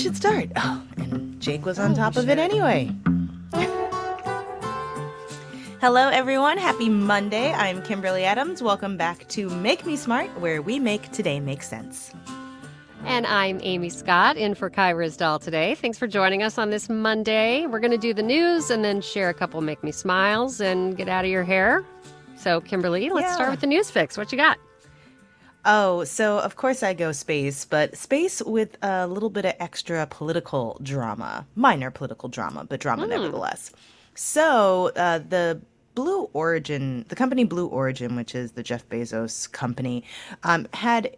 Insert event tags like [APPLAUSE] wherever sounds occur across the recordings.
should start. Oh, and Jake was on top of it anyway. Hello, everyone. Happy Monday. I'm Kimberly Adams. Welcome back to Make Me Smart, where we make today make sense. And I'm Amy Scott in for Kai Ryssdal today. Thanks for joining us on this Monday. We're going to do the news and then share a couple Make Me Smiles and get out of your hair. So, Kimberly, let's Yeah. start with the news fix. What you got? Oh, so of course I go space, but space with a little bit of extra political drama, minor political drama, but drama nevertheless. So uh, the Blue Origin, the company Blue Origin, which is the Jeff Bezos company, um, had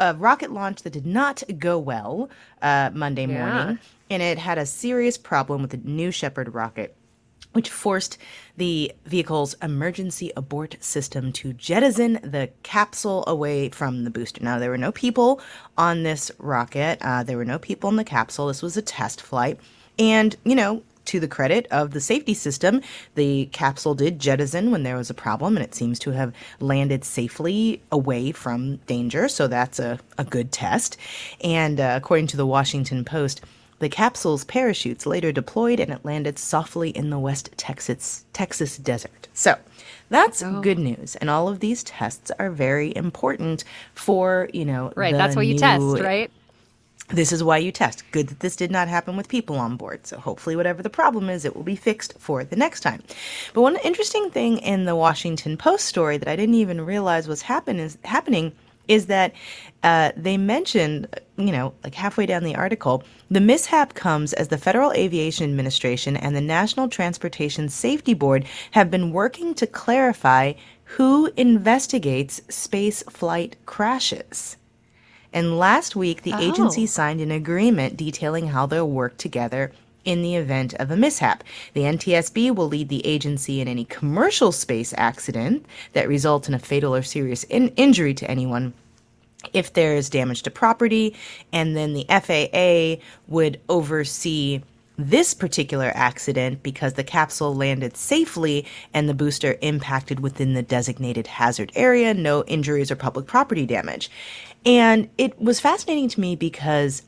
a rocket launch that did not go well uh, Monday Yeah. morning, and it had a serious problem with the New Shepard rocket which forced the vehicle's emergency abort system to jettison the capsule away from the booster. Now, there were no people on this rocket, uh, there were no people in the capsule. This was a test flight. And, you know, to the credit of the safety system, the capsule did jettison when there was a problem, and it seems to have landed safely away from danger. So that's a, a good test. And uh, according to the Washington Post, the capsule's parachutes later deployed and it landed softly in the West Texas Texas desert. So, that's oh. good news. And all of these tests are very important for, you know, Right, that's why you test, right? This is why you test. Good that this did not happen with people on board. So hopefully whatever the problem is, it will be fixed for the next time. But one interesting thing in the Washington Post story that I didn't even realize was happen is happening is that uh, they mentioned, you know, like halfway down the article, the mishap comes as the Federal Aviation Administration and the National Transportation Safety Board have been working to clarify who investigates space flight crashes. And last week, the agency Oh. signed an agreement detailing how they'll work together in the event of a mishap. The NTSB will lead the agency in any commercial space accident that results in a fatal or serious in- injury to anyone if there is damage to property, and then the FAA would oversee this particular accident because the capsule landed safely and the booster impacted within the designated hazard area, no injuries or public property damage. And it was fascinating to me because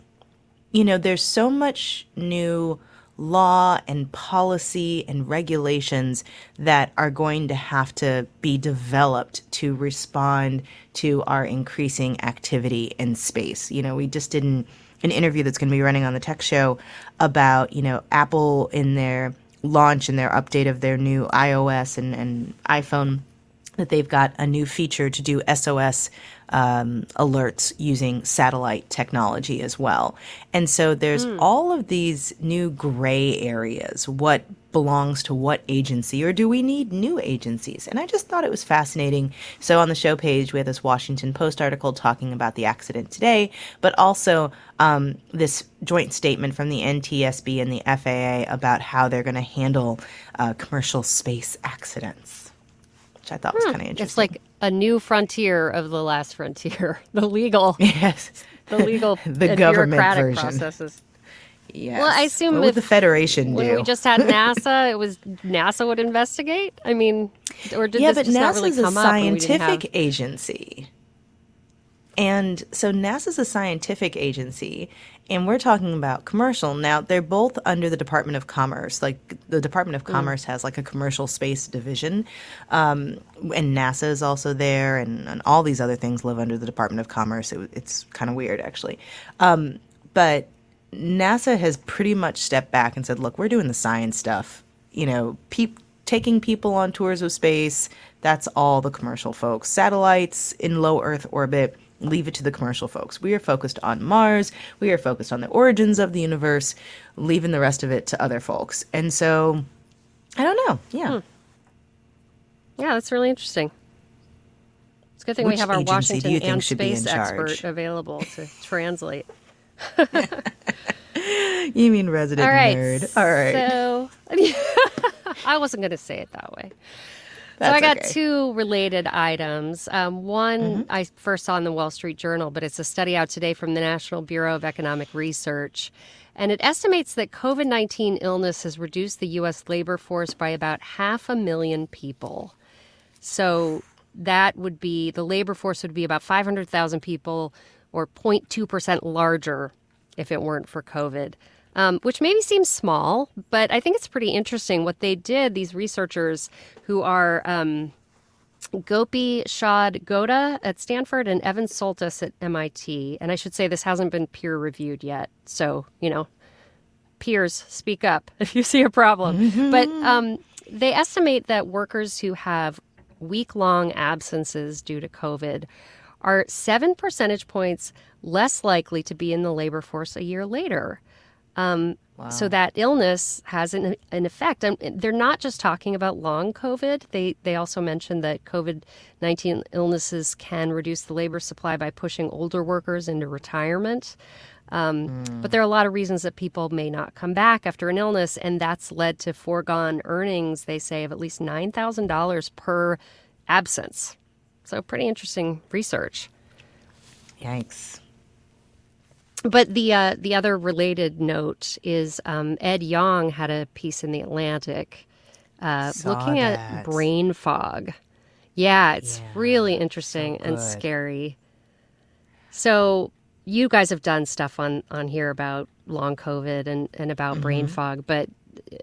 you know, there's so much new law and policy and regulations that are going to have to be developed to respond to our increasing activity in space. You know, we just did an, an interview that's going to be running on the tech show about, you know, Apple in their launch and their update of their new iOS and, and iPhone that they've got a new feature to do SOS um, alerts using satellite technology as well. And so there's all of these new gray areas. What belongs to what agency, or do we need new agencies? And I just thought it was fascinating. So on the show page, we have this Washington Post article talking about the accident today, but also um, this joint statement from the NTSB and the FAA about how they're going to handle uh, commercial space accidents which I thought was kind of interesting. It's like a new frontier of the last frontier, [LAUGHS] the legal, yes, the legal, [LAUGHS] The government bureaucratic version. processes. yes. Well, I assume what would if- the Federation When do? we just had NASA, [LAUGHS] it was NASA would investigate. I mean, or did yeah, this but just not really NASA's a come up? and we didn't scientific have- agency, and so NASA's a scientific agency, and we're talking about commercial. Now they're both under the Department of Commerce. Like the Department of Mm. Commerce has like a commercial space division, um, and NASA is also there, and, and all these other things live under the Department of Commerce. It, it's kind of weird, actually, um, but NASA has pretty much stepped back and said, "Look, we're doing the science stuff. You know, peop- taking people on tours of space. That's all the commercial folks. Satellites in low Earth orbit." Leave it to the commercial folks. We are focused on Mars. We are focused on the origins of the universe, leaving the rest of it to other folks. And so, I don't know. Yeah. Hmm. Yeah, that's really interesting. It's a good thing we have our Washington and should be in space expert available to [LAUGHS] translate. [LAUGHS] You mean resident All right. nerd. All right. So [LAUGHS] I wasn't going to say it that way. So I got okay. two related items. Um, one Mm-hmm. I first saw in the Wall Street Journal, but it's a study out today from the National Bureau of Economic Research. And it estimates that COVID 19 illness has reduced the U.S. labor force by about half a million people. So that would be the labor force would be about 500,000 people or 0.2% larger if it weren't for COVID. Um, which maybe seems small, but I think it's pretty interesting what they did. These researchers who are um, Gopi Shah Goda at Stanford and Evan Soltas at MIT. And I should say this hasn't been peer reviewed yet. So, you know, peers speak up [LAUGHS] if you see a problem. Mm-hmm. But um, they estimate that workers who have week long absences due to COVID are seven percentage points less likely to be in the labor force a year later. Um, wow. So that illness has an, an effect. And they're not just talking about long COVID. They they also mentioned that COVID nineteen illnesses can reduce the labor supply by pushing older workers into retirement. Um, mm. But there are a lot of reasons that people may not come back after an illness, and that's led to foregone earnings, they say, of at least $9,000 per absence. So, pretty interesting research. Yikes. But the uh, the other related note is um, Ed Yong had a piece in the Atlantic uh, looking that. at brain fog. Yeah, it's yeah, really interesting so and scary. So you guys have done stuff on on here about long COVID and and about mm-hmm. brain fog, but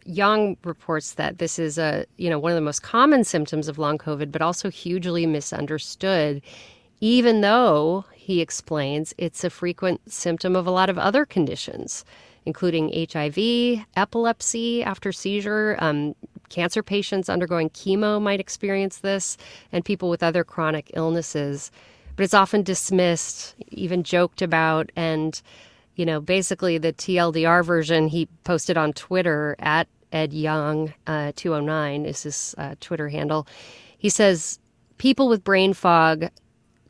Yong reports that this is a you know one of the most common symptoms of long COVID, but also hugely misunderstood. Even though he explains it's a frequent symptom of a lot of other conditions, including HIV, epilepsy after seizure. Um, cancer patients undergoing chemo might experience this, and people with other chronic illnesses but it's often dismissed, even joked about. And, you know, basically the TLDR version he posted on Twitter at Ed Yong uh, 209 is his uh, Twitter handle. He says, People with brain fog,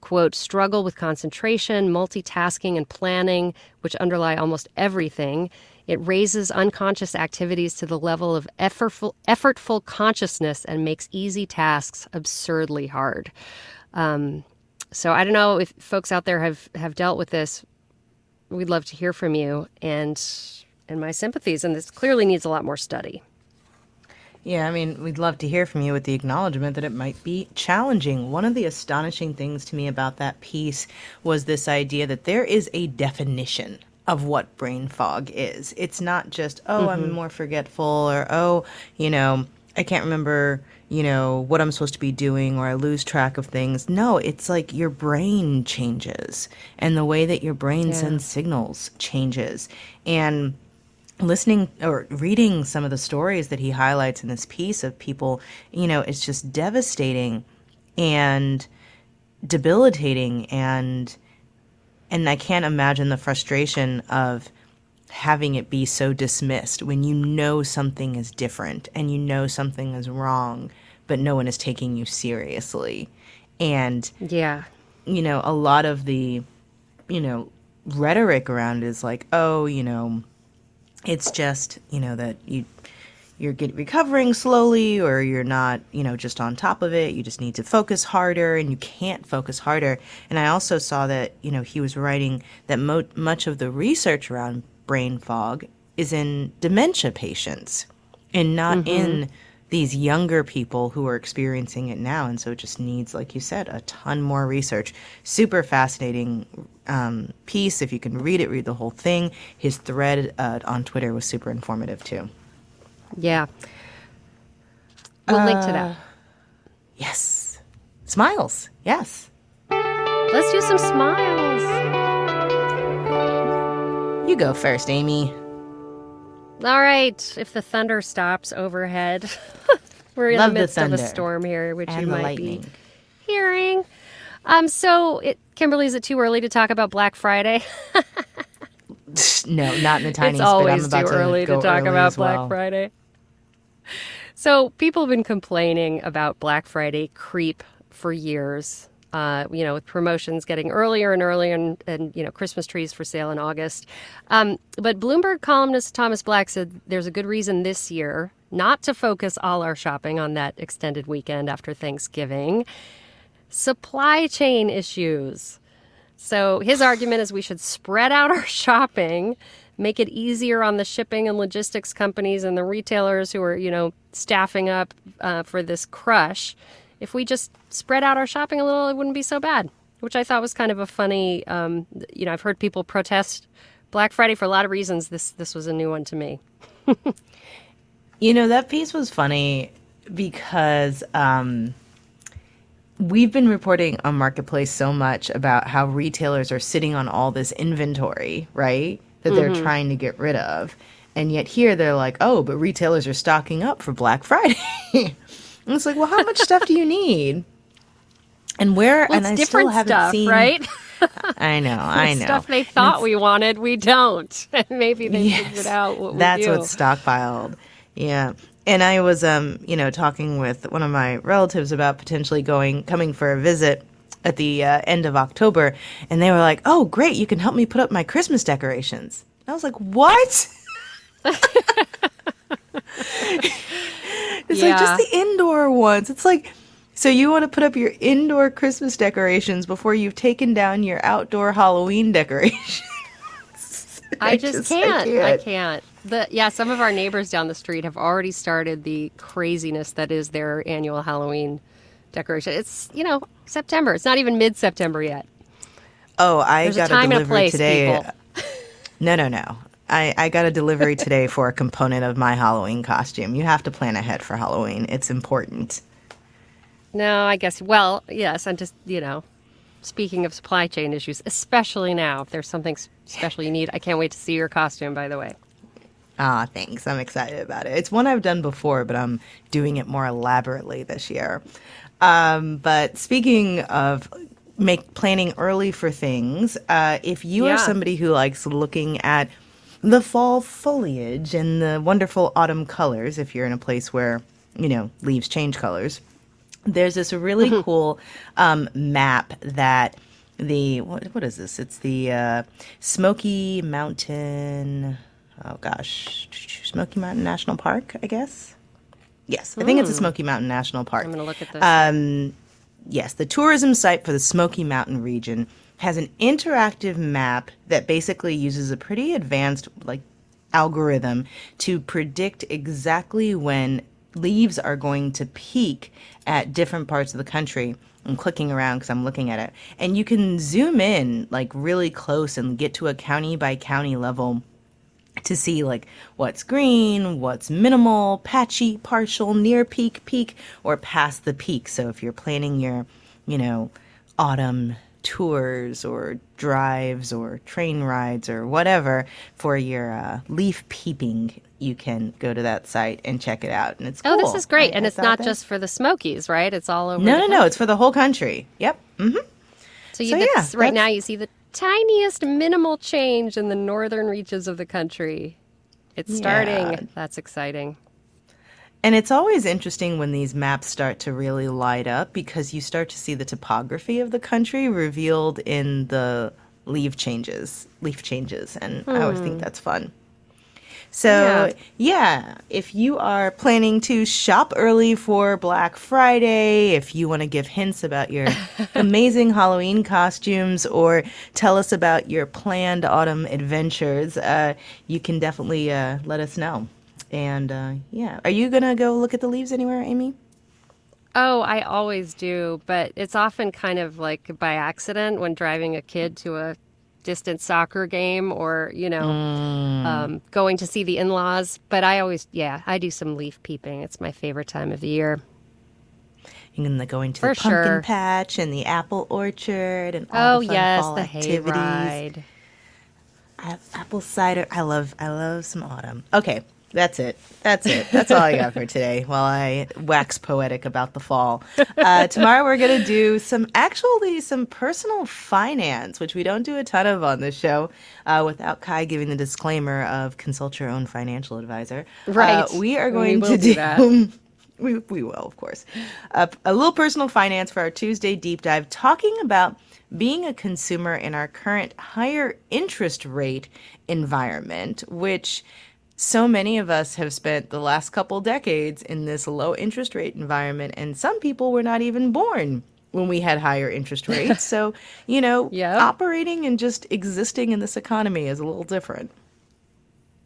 quote, struggle with concentration, multitasking, and planning, which underlie almost everything. It raises unconscious activities to the level of effortful, effortful consciousness and makes easy tasks absurdly hard. Um, so I don't know if folks out there have have dealt with this. We'd love to hear from you and and my sympathies. And this clearly needs a lot more study. Yeah, I mean, we'd love to hear from you with the acknowledgement that it might be challenging. One of the astonishing things to me about that piece was this idea that there is a definition of what brain fog is. It's not just, oh, mm-hmm. I'm more forgetful or, oh, you know, I can't remember you know, what I'm supposed to be doing or I lose track of things. No, it's like your brain changes and the way that your brain yeah. sends signals changes. And listening or reading some of the stories that he highlights in this piece of people, you know, it's just devastating and debilitating and and I can't imagine the frustration of having it be so dismissed when you know something is different and you know something is wrong but no one is taking you seriously. And yeah, you know, a lot of the, you know, rhetoric around is like, oh, you know, it's just, you know, that you you're get, recovering slowly or you're not, you know, just on top of it. You just need to focus harder and you can't focus harder. And I also saw that, you know, he was writing that mo- much of the research around brain fog is in dementia patients and not mm-hmm. in these younger people who are experiencing it now. And so it just needs, like you said, a ton more research. Super fascinating um, piece. If you can read it, read the whole thing. His thread uh, on Twitter was super informative too. Yeah. We'll uh, link to that. Uh, yes. Smiles. Yes. Let's do some smiles. You go first, Amy. All right, if the thunder stops overhead, [LAUGHS] we're in Love the midst the of a storm here, which you might lightning. be hearing. Um, so, it, Kimberly, is it too early to talk about Black Friday? [LAUGHS] no, not in the tiniest. It's always too early to, to talk about Black well. Friday. So, people have been complaining about Black Friday creep for years uh, you know, with promotions getting earlier and earlier and, and, you know, Christmas trees for sale in August. Um, but Bloomberg columnist Thomas Black said there's a good reason this year not to focus all our shopping on that extended weekend after Thanksgiving. Supply chain issues. So his argument is we should spread out our [LAUGHS] shopping, make it easier on the shipping and logistics companies and the retailers who are, you know, staffing up uh, for this crush if we just spread out our shopping a little, it wouldn't be so bad. Which I thought was kind of a funny, um, you know, I've heard people protest Black Friday for a lot of reasons. This this was a new one to me. [LAUGHS] you know that piece was funny because um, we've been reporting on marketplace so much about how retailers are sitting on all this inventory, right? That they're mm-hmm. trying to get rid of. And yet here they're like, oh, but retailers are stocking up for Black [LAUGHS] Friday. and it's like, well, how much stuff do you need? And where? Well, and I different still haven't stuff, seen. right? [LAUGHS] I know, [LAUGHS] I know. Stuff they thought we wanted, we don't. And maybe they yes, figured out what That's do. what's stockpiled. Yeah. And I was, um, you know, talking with one of my relatives about potentially going, coming for a visit at the uh, end of October, and they were like, "Oh, great! You can help me put up my Christmas decorations." And I was like, "What?" [LAUGHS] it's yeah. like just the indoor ones. It's like so you want to put up your indoor Christmas decorations before you've taken down your outdoor Halloween decorations. [LAUGHS] I, I, just, can't. I can't. I can't. The, yeah, some of our neighbors down the street have already started the craziness that is their annual Halloween decoration. It's, you know, September. It's not even mid September yet. Oh, I There's got a, a delivery place, today. no, no, no. I, I got a delivery [LAUGHS] today for a component of my Halloween costume. You have to plan ahead for Halloween. It's important. No, I guess. Well, yes. I'm just, you know, speaking of supply chain issues, especially now, if there's something special you need, I can't wait to see your costume, by the way. Ah, thanks. I'm excited about it. It's one I've done before, but I'm doing it more elaborately this year. Um, but speaking of make planning early for things, uh, if you yeah. are somebody who likes looking at the fall foliage and the wonderful autumn colors, if you're in a place where you know leaves change colors, there's this really mm-hmm. cool um, map that the what, what is this? It's the uh, Smoky Mountain. Oh gosh, Smoky Mountain National Park, I guess. Yes, I think it's the hmm. Smoky Mountain National Park. I'm going to look at this. Um, yes, the tourism site for the Smoky Mountain region has an interactive map that basically uses a pretty advanced like algorithm to predict exactly when leaves are going to peak at different parts of the country. I'm clicking around because I'm looking at it. And you can zoom in like really close and get to a county by county level to see like what's green, what's minimal, patchy, partial, near peak, peak, or past the peak. So if you're planning your, you know, autumn tours or drives or train rides or whatever for your uh, leaf peeping, you can go to that site and check it out. And it's cool. Oh, this is great. I, and it's not just for the Smokies, right? It's all over. No, no, no. It's for the whole country. Yep. Mm-hmm. So, you so yeah, right now you see the tiniest minimal change in the northern reaches of the country. It's starting. Yeah. That's exciting. And it's always interesting when these maps start to really light up because you start to see the topography of the country revealed in the leaf changes, leaf changes, and hmm. I always think hmm. that's fun. So, yeah. yeah. if you are planning to shop early for Black Friday, if you want to give hints about your [LAUGHS] amazing Halloween costumes or tell us about your planned autumn adventures, uh, you can definitely uh, let us know. And uh, yeah, are you going to go look at the leaves anywhere, Amy? Oh, I always do, but it's often kind of like by accident when driving a kid to a distant soccer game or, you know, mm. um, going to see the in laws. But I always, yeah, I do some leaf peeping. It's my favorite time of the year. You're going to For the pumpkin sure. patch and the apple orchard and all oh, the fun yes, fall the activities. hayride. Apple cider. I love I love some autumn. Okay, that's it. That's it. That's all I got for today while I wax poetic about the fall. Uh, tomorrow we're going to do some, actually, some personal finance, which we don't do a ton of on this show uh, without Kai giving the disclaimer of consult your own financial advisor. Right. Uh, we are going we to do. do [LAUGHS] we, we will, of course. Uh, a little personal finance for our Tuesday deep dive, talking about being a consumer in our current higher interest rate environment, which so many of us have spent the last couple decades in this low interest rate environment, and some people were not even born when we had higher interest rates. [LAUGHS] so, you know, yep. operating and just existing in this economy is a little different.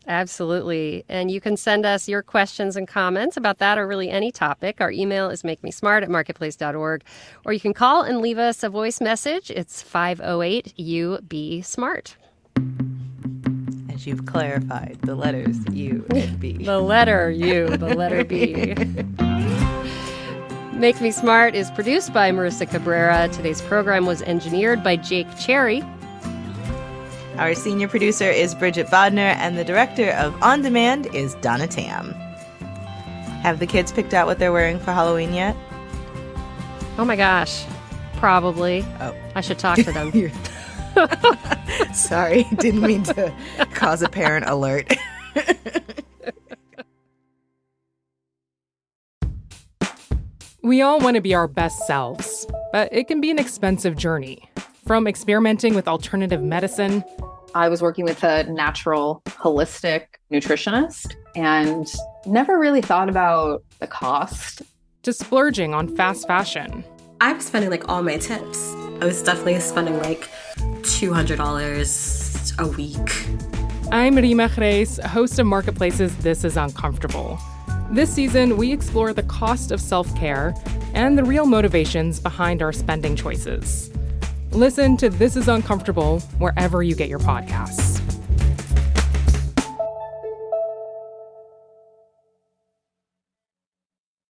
Absolutely. And you can send us your questions and comments about that or really any topic. Our email is make me smart at marketplace.org. Or you can call and leave us a voice message. It's 508 UB Smart. You've clarified the letters U and B. the letter U, the letter B. [LAUGHS] Make Me Smart is produced by Marissa Cabrera. Today's program was engineered by Jake Cherry. Our senior producer is Bridget Bodnar, and the director of On Demand is Donna Tam. Have the kids picked out what they're wearing for Halloween yet? Oh my gosh. Probably. Oh. I should talk to them. [LAUGHS] [LAUGHS] [LAUGHS] Sorry, [LAUGHS] didn't mean to cause a parent alert. [LAUGHS] we all want to be our best selves, but it can be an expensive journey. From experimenting with alternative medicine, I was working with a natural holistic nutritionist and never really thought about the cost. To splurging on fast fashion. I'm spending like all my tips. I was definitely spending like $200 a week. I'm Reema Khrais, host of Marketplace's This Is Uncomfortable. This season, we explore the cost of self care and the real motivations behind our spending choices. Listen to This Is Uncomfortable wherever you get your podcasts.